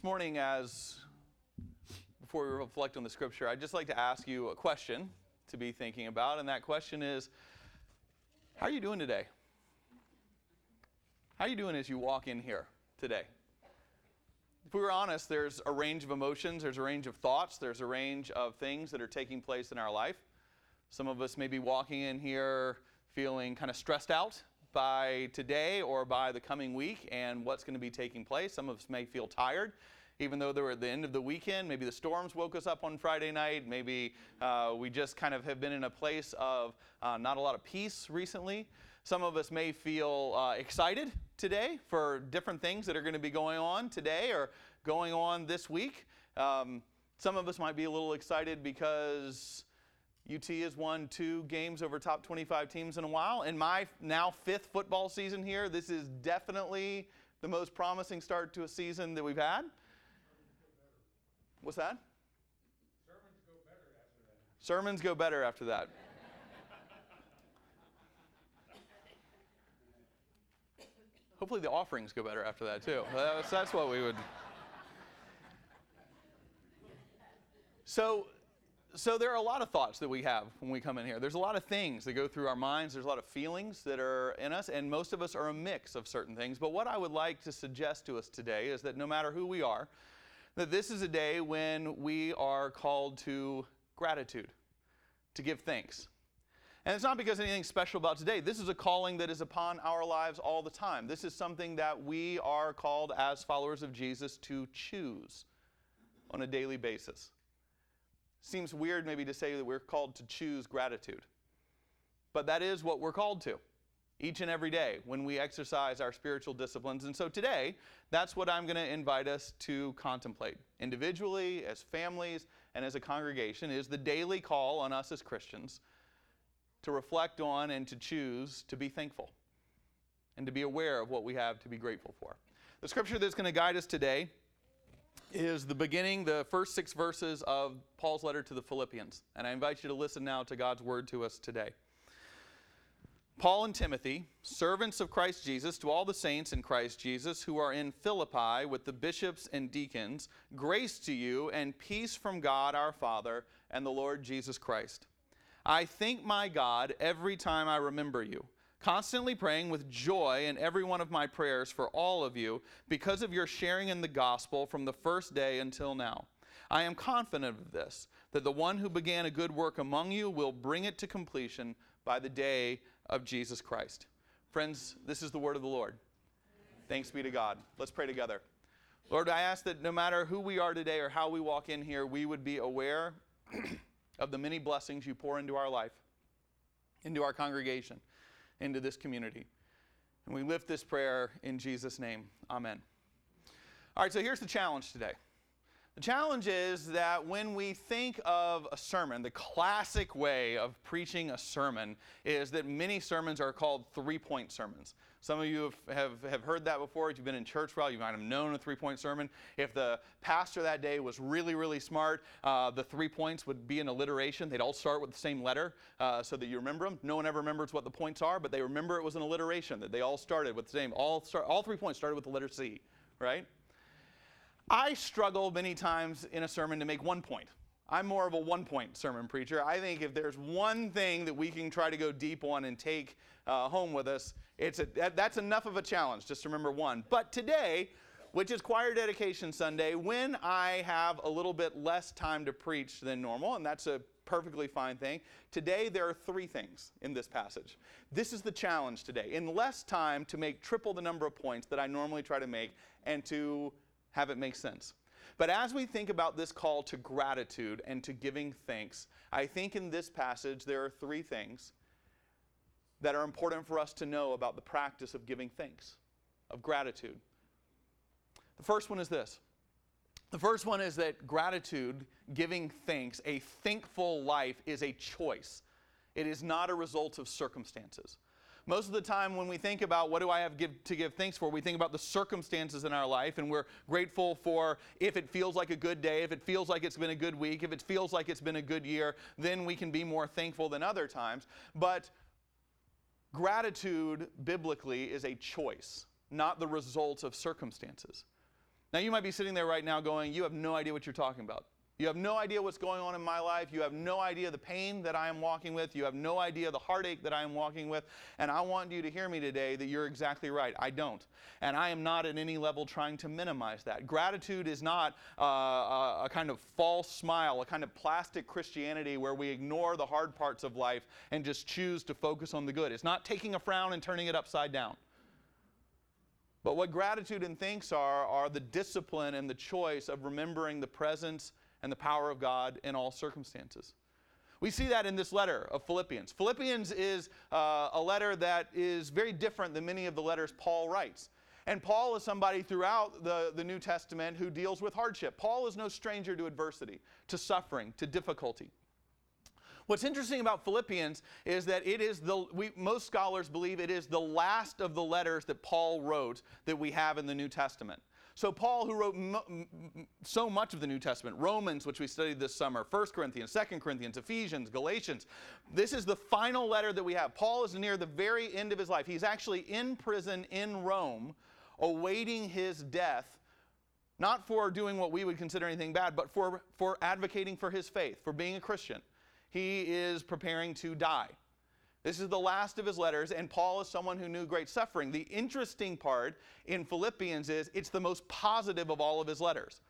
This morning, as before we reflect on the scripture, I'd just like to ask you a question to be thinking about, and that question is How are you doing today? How are you doing as you walk in here today? If we were honest, there's a range of emotions, there's a range of thoughts, there's a range of things that are taking place in our life. Some of us may be walking in here feeling kind of stressed out by today or by the coming week and what's going to be taking place. Some of us may feel tired, even though they were at the end of the weekend. Maybe the storms woke us up on Friday night. Maybe uh, we just kind of have been in a place of uh, not a lot of peace recently. Some of us may feel uh, excited today for different things that are going to be going on today or going on this week. Um, some of us might be a little excited because UT has won two games over top 25 teams in a while. In my now fifth football season here, this is definitely the most promising start to a season that we've had. What's that? Sermons go better after that. Sermons go better after that. Hopefully, the offerings go better after that, too. That's, that's what we would. So, so there are a lot of thoughts that we have when we come in here. There's a lot of things that go through our minds. There's a lot of feelings that are in us, and most of us are a mix of certain things. But what I would like to suggest to us today is that no matter who we are, that this is a day when we are called to gratitude, to give thanks. And it's not because anything special about today. This is a calling that is upon our lives all the time. This is something that we are called as followers of Jesus to choose on a daily basis. Seems weird maybe to say that we're called to choose gratitude. But that is what we're called to each and every day when we exercise our spiritual disciplines. And so today, that's what I'm going to invite us to contemplate individually, as families, and as a congregation is the daily call on us as Christians to reflect on and to choose to be thankful and to be aware of what we have to be grateful for. The scripture that's going to guide us today is the beginning, the first six verses of Paul's letter to the Philippians. And I invite you to listen now to God's word to us today. Paul and Timothy, servants of Christ Jesus, to all the saints in Christ Jesus who are in Philippi with the bishops and deacons, grace to you and peace from God our Father and the Lord Jesus Christ. I thank my God every time I remember you constantly praying with joy in every one of my prayers for all of you because of your sharing in the gospel from the first day until now. I am confident of this, that the one who began a good work among you will bring it to completion by the day of Jesus Christ. Friends, this is the word of the Lord. Thanks be to God. Let's pray together. Lord, I ask that no matter who we are today or how we walk in here, we would be aware of the many blessings you pour into our life, into our congregation into this community. And we lift this prayer in Jesus' name. Amen. All right, so here's the challenge today. The challenge is that when we think of a sermon, the classic way of preaching a sermon is that many sermons are called three point sermons. Some of you have, have, have heard that before. If you've been in church while, you might have known a three point sermon. If the pastor that day was really, really smart, uh, the three points would be an alliteration. They'd all start with the same letter uh, so that you remember them. No one ever remembers what the points are, but they remember it was an alliteration, that they all started with the same. All, start, all three points started with the letter C, right? I struggle many times in a sermon to make one point. I'm more of a one point sermon preacher. I think if there's one thing that we can try to go deep on and take uh, home with us, it's a, that, that's enough of a challenge, just remember one. But today, which is Choir Dedication Sunday, when I have a little bit less time to preach than normal, and that's a perfectly fine thing. Today, there are three things in this passage. This is the challenge today. In less time, to make triple the number of points that I normally try to make and to have it make sense. But as we think about this call to gratitude and to giving thanks, I think in this passage there are three things that are important for us to know about the practice of giving thanks, of gratitude. The first one is this. The first one is that gratitude, giving thanks, a thankful life is a choice. It is not a result of circumstances. Most of the time, when we think about what do I have give, to give thanks for, we think about the circumstances in our life, and we're grateful for if it feels like a good day, if it feels like it's been a good week, if it feels like it's been a good year, then we can be more thankful than other times. But Gratitude, biblically, is a choice, not the result of circumstances. Now, you might be sitting there right now going, You have no idea what you're talking about. You have no idea what's going on in my life. You have no idea the pain that I am walking with. You have no idea the heartache that I am walking with. And I want you to hear me today that you're exactly right. I don't. And I am not at any level trying to minimize that. Gratitude is not uh, a, a kind of false smile, a kind of plastic Christianity where we ignore the hard parts of life and just choose to focus on the good. It's not taking a frown and turning it upside down. But what gratitude and thanks are, are the discipline and the choice of remembering the presence and the power of God in all circumstances. We see that in this letter of Philippians. Philippians is uh, a letter that is very different than many of the letters Paul writes. And Paul is somebody throughout the, the New Testament who deals with hardship. Paul is no stranger to adversity, to suffering, to difficulty. What's interesting about Philippians is that it is the, we, most scholars believe it is the last of the letters that Paul wrote that we have in the New Testament. So, Paul, who wrote so much of the New Testament, Romans, which we studied this summer, 1 Corinthians, 2 Corinthians, Ephesians, Galatians, this is the final letter that we have. Paul is near the very end of his life. He's actually in prison in Rome, awaiting his death, not for doing what we would consider anything bad, but for, for advocating for his faith, for being a Christian. He is preparing to die. This is the last of his letters, and Paul is someone who knew great suffering. The interesting part in Philippians is it's the most positive of all of his letters.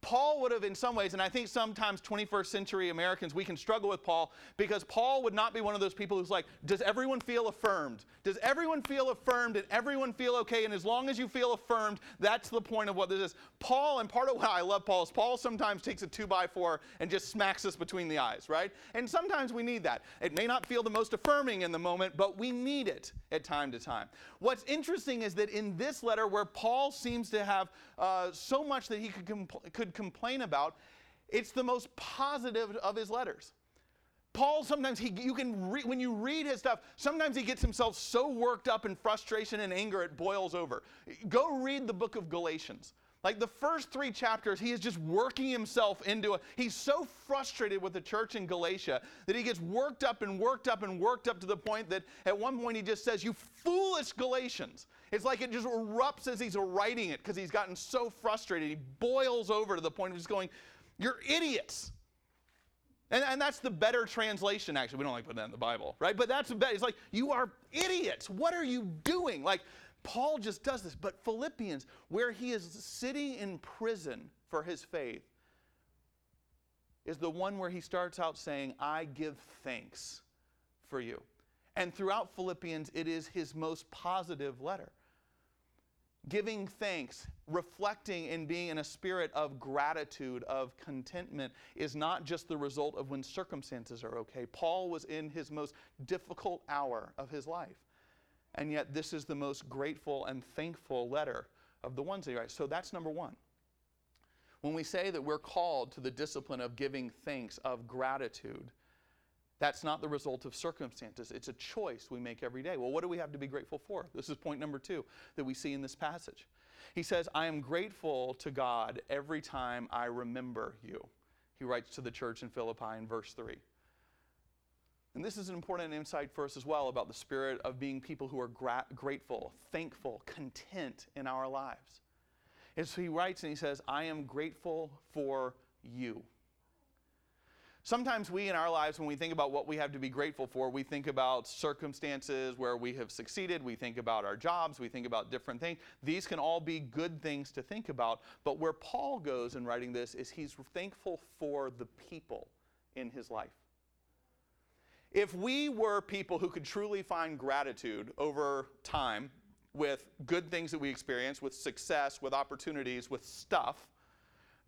Paul would have, in some ways, and I think sometimes 21st century Americans, we can struggle with Paul because Paul would not be one of those people who's like, Does everyone feel affirmed? Does everyone feel affirmed and everyone feel okay? And as long as you feel affirmed, that's the point of what this is. Paul, and part of why I love Paul is Paul sometimes takes a two by four and just smacks us between the eyes, right? And sometimes we need that. It may not feel the most affirming in the moment, but we need it at time to time. What's interesting is that in this letter, where Paul seems to have uh, so much that he could, compl- could complain about, it's the most positive of his letters. Paul sometimes he you can re, when you read his stuff, sometimes he gets himself so worked up in frustration and anger it boils over. Go read the book of Galatians. Like the first three chapters, he is just working himself into a. He's so frustrated with the church in Galatia that he gets worked up and worked up and worked up to the point that at one point he just says, You foolish Galatians. It's like it just erupts as he's writing it because he's gotten so frustrated. He boils over to the point of just going, You're idiots. And, and that's the better translation, actually. We don't like putting that in the Bible, right? But that's the better. It's like, You are idiots. What are you doing? Like, Paul just does this. But Philippians, where he is sitting in prison for his faith, is the one where he starts out saying, I give thanks for you. And throughout Philippians, it is his most positive letter. Giving thanks, reflecting and being in a spirit of gratitude, of contentment, is not just the result of when circumstances are okay. Paul was in his most difficult hour of his life. And yet, this is the most grateful and thankful letter of the ones that he writes. So that's number one. When we say that we're called to the discipline of giving thanks, of gratitude, that's not the result of circumstances. It's a choice we make every day. Well, what do we have to be grateful for? This is point number two that we see in this passage. He says, I am grateful to God every time I remember you. He writes to the church in Philippi in verse 3. And this is an important insight for us as well about the spirit of being people who are gra- grateful, thankful, content in our lives. And so he writes and he says, I am grateful for you. Sometimes we in our lives, when we think about what we have to be grateful for, we think about circumstances where we have succeeded, we think about our jobs, we think about different things. These can all be good things to think about. But where Paul goes in writing this is he's thankful for the people in his life. If we were people who could truly find gratitude over time with good things that we experience, with success, with opportunities, with stuff,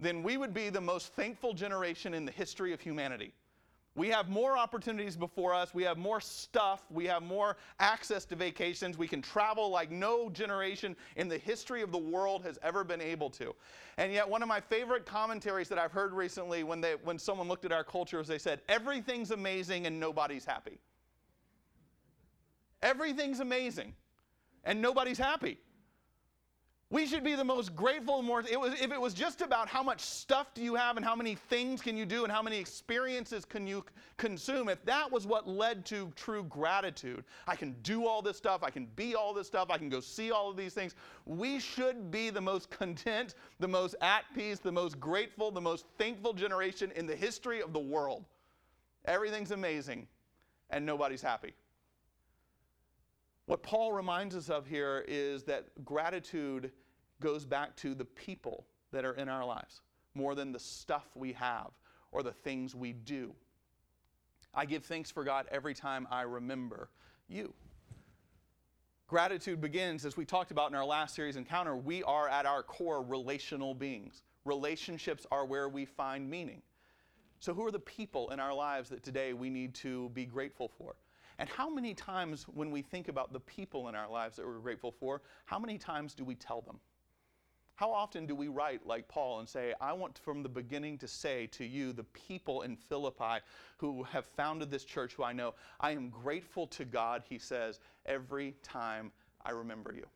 then we would be the most thankful generation in the history of humanity. We have more opportunities before us. We have more stuff. We have more access to vacations. We can travel like no generation in the history of the world has ever been able to. And yet, one of my favorite commentaries that I've heard recently when, they, when someone looked at our culture is they said, Everything's amazing and nobody's happy. Everything's amazing and nobody's happy. We should be the most grateful. More, it was, if it was just about how much stuff do you have and how many things can you do and how many experiences can you consume, if that was what led to true gratitude, I can do all this stuff, I can be all this stuff, I can go see all of these things. We should be the most content, the most at peace, the most grateful, the most thankful generation in the history of the world. Everything's amazing, and nobody's happy. What Paul reminds us of here is that gratitude goes back to the people that are in our lives more than the stuff we have or the things we do. I give thanks for God every time I remember you. Gratitude begins, as we talked about in our last series encounter, we are at our core relational beings. Relationships are where we find meaning. So, who are the people in our lives that today we need to be grateful for? And how many times, when we think about the people in our lives that we're grateful for, how many times do we tell them? How often do we write like Paul and say, I want from the beginning to say to you, the people in Philippi who have founded this church, who I know, I am grateful to God, he says, every time I remember you.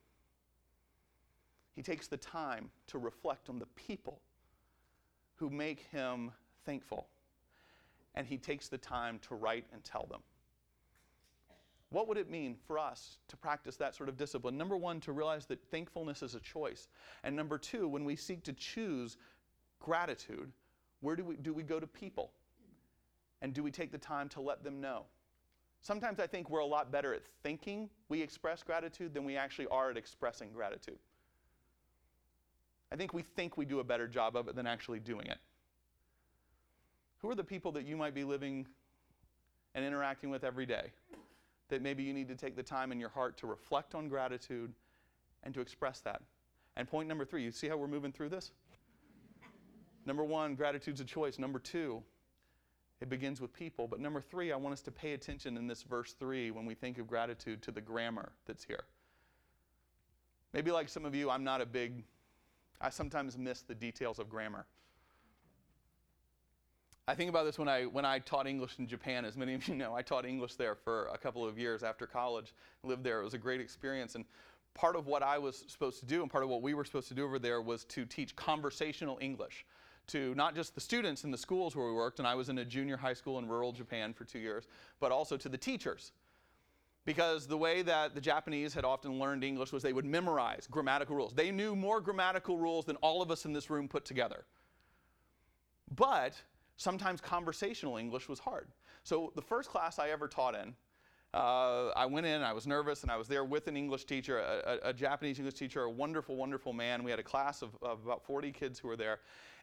He takes the time to reflect on the people who make him thankful. And he takes the time to write and tell them. What would it mean for us to practice that sort of discipline? Number one, to realize that thankfulness is a choice. And number two, when we seek to choose gratitude, where do we, do we go to people? And do we take the time to let them know? Sometimes I think we're a lot better at thinking we express gratitude than we actually are at expressing gratitude. I think we think we do a better job of it than actually doing it. Who are the people that you might be living and interacting with every day? That maybe you need to take the time in your heart to reflect on gratitude and to express that. And point number three, you see how we're moving through this? Number one, gratitude's a choice. Number two, it begins with people. But number three, I want us to pay attention in this verse three when we think of gratitude to the grammar that's here. Maybe like some of you, I'm not a big, I sometimes miss the details of grammar. I think about this when I when I taught English in Japan. As many of you know, I taught English there for a couple of years after college. Lived there. It was a great experience. And part of what I was supposed to do, and part of what we were supposed to do over there, was to teach conversational English to not just the students in the schools where we worked, and I was in a junior high school in rural Japan for two years, but also to the teachers. Because the way that the Japanese had often learned English was they would memorize grammatical rules. They knew more grammatical rules than all of us in this room put together. But Sometimes conversational English was hard. So the first class I ever taught in, uh, I went in, I was nervous, and I was there with an English teacher, a, a, a Japanese English teacher, a wonderful, wonderful man. We had a class of, of, about 40 kids who were there.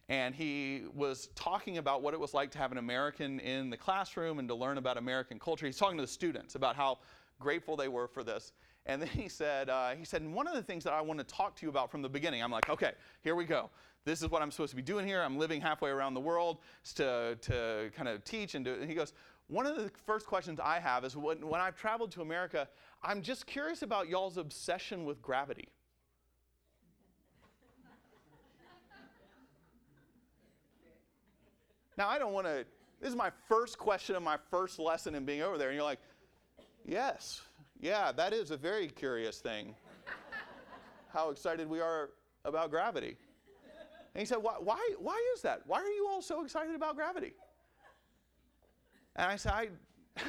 And he was talking about what it was like to have an American in the classroom and to learn about American culture. He's talking to the students about how grateful they were for this. And then he said, uh, he said, one of the things that I want to talk to you about from the beginning, I'm like, okay, here we go this is what I'm supposed to be doing here. I'm living halfway around the world to, to kind of teach and do. it. And he goes, one of the first questions I have is when, when I've traveled to America, I'm just curious about y'all's obsession with gravity. now, I don't want to, this is my first question of my first lesson in being over there. And you're like, yes, yeah, that is a very curious thing. How excited we are about gravity. And he said, why, why, why is that? Why are you all so excited about gravity? And I said, I,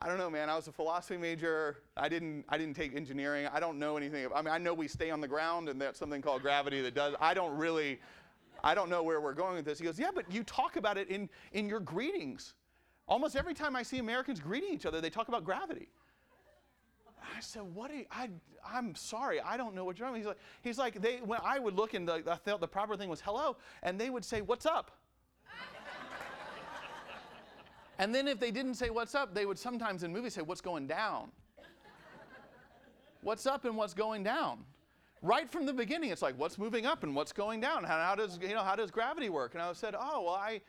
I don't know, man. I was a philosophy major. I didn't, I didn't take engineering. I don't know anything. I mean, I know we stay on the ground and that's something called gravity that does. I don't really, I don't know where we're going with this. He goes, yeah, but you talk about it in, in your greetings. Almost every time I see Americans greeting each other, they talk about gravity. I said, what you, I, I'm sorry, I don't know what you're doing. He's like, he's like they, when I would look and the, I thought the proper thing was hello, and they would say, what's up? and then if they didn't say what's up, they would sometimes in movies say, what's going down? what's up and what's going down? Right from the beginning, it's like, what's moving up and what's going down? How, how does, you know, how does gravity work? And I said, oh, well, I,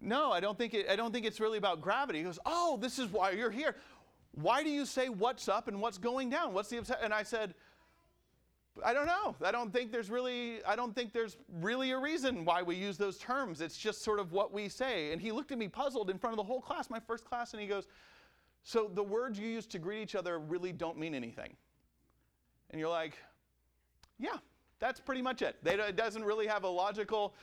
no, I don't think it, I don't think it's really about gravity. He goes, oh, this is why you're here. Why do you say what's up and what's going down? What's the upset? And I said, I don't know. I don't think there's really I don't think there's really a reason why we use those terms. It's just sort of what we say. And he looked at me puzzled in front of the whole class, my first class, and he goes, "So the words you use to greet each other really don't mean anything." And you're like, Yeah, that's pretty much it. It doesn't really have a logical.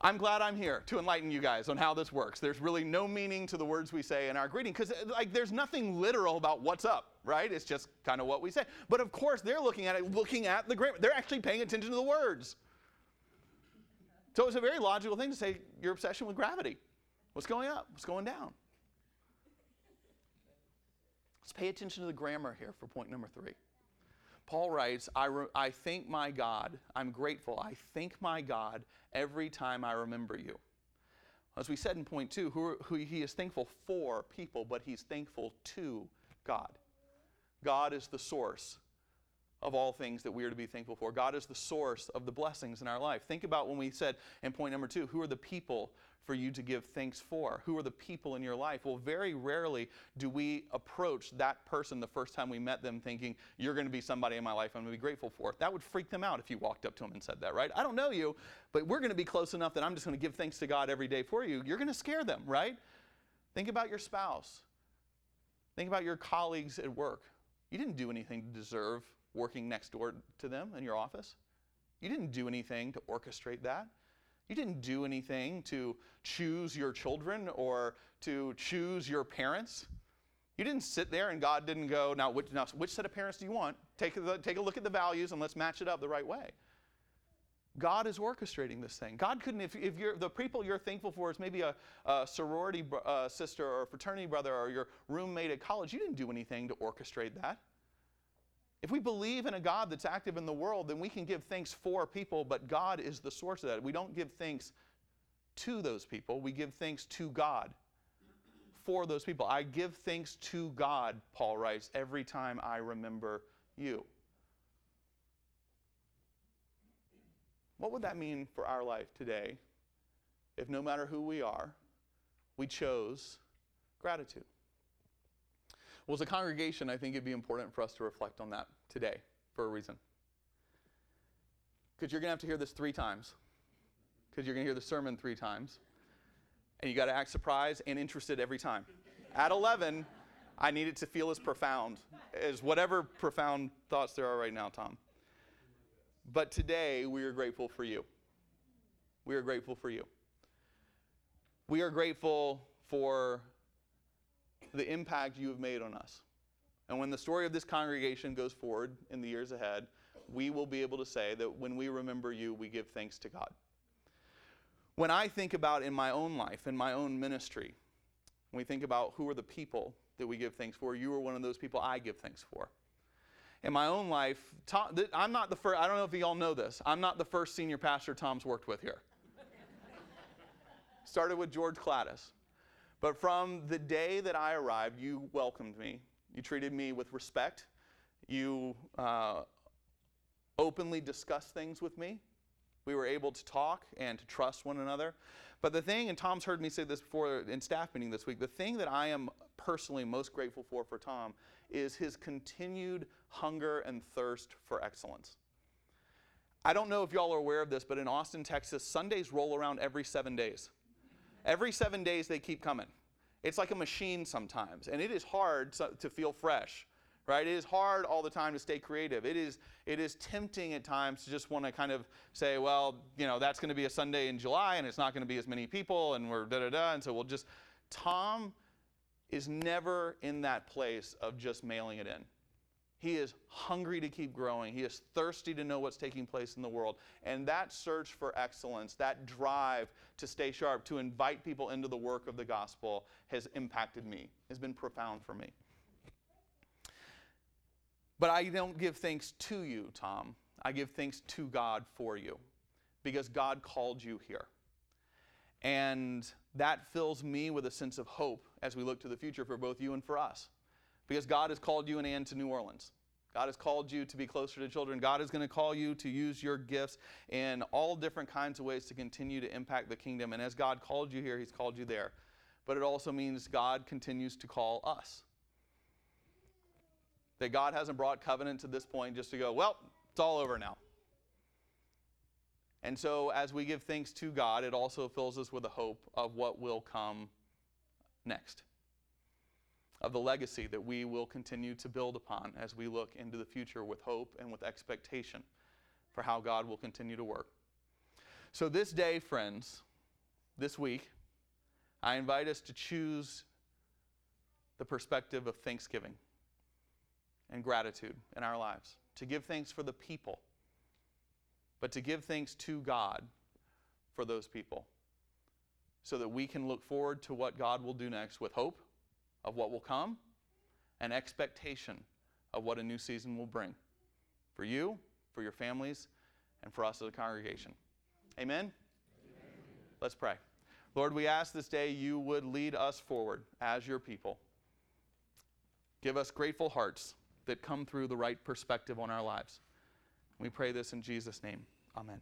I'm glad I'm here to enlighten you guys on how this works. There's really no meaning to the words we say in our greeting because uh, like there's nothing literal about what's up, right? It's just kind of what we say. But of course, they're looking at it, looking at the grammar. They're actually paying attention to the words. So it's a very logical thing to say your obsession with gravity. What's going up? What's going down? Let's pay attention to the grammar here for point number three. Paul writes, I, re- I thank my God, I'm grateful, I thank my God every time I remember you. As we said in point two, who, who he is thankful for people, but he's thankful to God. God is the source of all things that we are to be thankful for. God is the source of the blessings in our life. Think about when we said in point number two, who are the people for you to give thanks for? Who are the people in your life? Well, very rarely do we approach that person the first time we met them thinking, you're going to be somebody in my life I'm going to be grateful for. That would freak them out if you walked up to them and said that, right? I don't know you, but we're going to be close enough that I'm just going to give thanks to God every day for you. You're going to scare them, right? Think about your spouse. Think about your colleagues at work. You didn't do anything to deserve working next door to them in your office. You didn't do anything to orchestrate that. You didn't do anything to choose your children or to choose your parents. You didn't sit there and God didn't go, now which, now, which set of parents do you want? Take a, take a look at the values and let's match it up the right way. God is orchestrating this thing. God couldn't, if, if you're, the people you're thankful for is maybe a, a sorority uh, sister or fraternity brother or your roommate at college, you didn't do anything to orchestrate that. If we believe in a God that's active in the world, then we can give thanks for people, but God is the source of that. We don't give thanks to those people, we give thanks to God for those people. I give thanks to God, Paul writes, every time I remember you. What would that mean for our life today if no matter who we are, we chose gratitude? Well, as a congregation, I think it'd be important for us to reflect on that today for a reason. Because you're going to have to hear this three times. Because you're going to hear the sermon three times. And you got to act surprised and interested every time. At 11, I need it to feel as profound as whatever profound thoughts there are right now, Tom. But today, we are grateful for you. We are grateful for you. We are grateful for the impact you have made on us. And when the story of this congregation goes forward in the years ahead, we will be able to say that when we remember you, we give thanks to God. When I think about in my own life, in my own ministry, when we think about who are the people that we give thanks for, you are one of those people I give thanks for. In my own life, Tom, I'm not the first, I don't know if you all know this, I'm not the first senior pastor Tom's worked with here. Started with George Cladis. But from the day that I arrived, you welcomed me. You treated me with respect. You uh, openly discussed things with me. We were able to talk and to trust one another. But the thing, and Tom's heard me say this before in staff meeting this week, the thing that I am personally most grateful for for Tom is his continued hunger and thirst for excellence. I don't know if y'all are aware of this, but in Austin, Texas, Sundays roll around every seven days. Every seven days, they keep coming. It's like a machine sometimes, and it is hard to feel fresh, right? It is hard all the time to stay creative. It is, it is tempting at times to just want to kind of say, well, you know, that's going to be a Sunday in July, and it's not going to be as many people, and we're da da da, and so we'll just. Tom is never in that place of just mailing it in. He is hungry to keep growing. He is thirsty to know what's taking place in the world. And that search for excellence, that drive to stay sharp, to invite people into the work of the gospel, has impacted me, has been profound for me. But I don't give thanks to you, Tom. I give thanks to God for you because God called you here. And that fills me with a sense of hope as we look to the future for both you and for us because God has called you and Ann to New Orleans. God has called you to be closer to children. God is going to call you to use your gifts in all different kinds of ways to continue to impact the kingdom. And as God called you here, He's called you there. But it also means God continues to call us. That God hasn't brought covenant to this point just to go, well, it's all over now. And so, as we give thanks to God, it also fills us with a hope of what will come next. Of the legacy that we will continue to build upon as we look into the future with hope and with expectation for how God will continue to work. So, this day, friends, this week, I invite us to choose the perspective of thanksgiving and gratitude in our lives, to give thanks for the people, but to give thanks to God for those people so that we can look forward to what God will do next with hope of what will come and expectation of what a new season will bring for you, for your families, and for us as a congregation. Amen? Amen? Let's pray. Lord, we ask this day you would lead us forward as your people. Give us grateful hearts that come through the right perspective on our lives. We pray this in Jesus' name. Amen.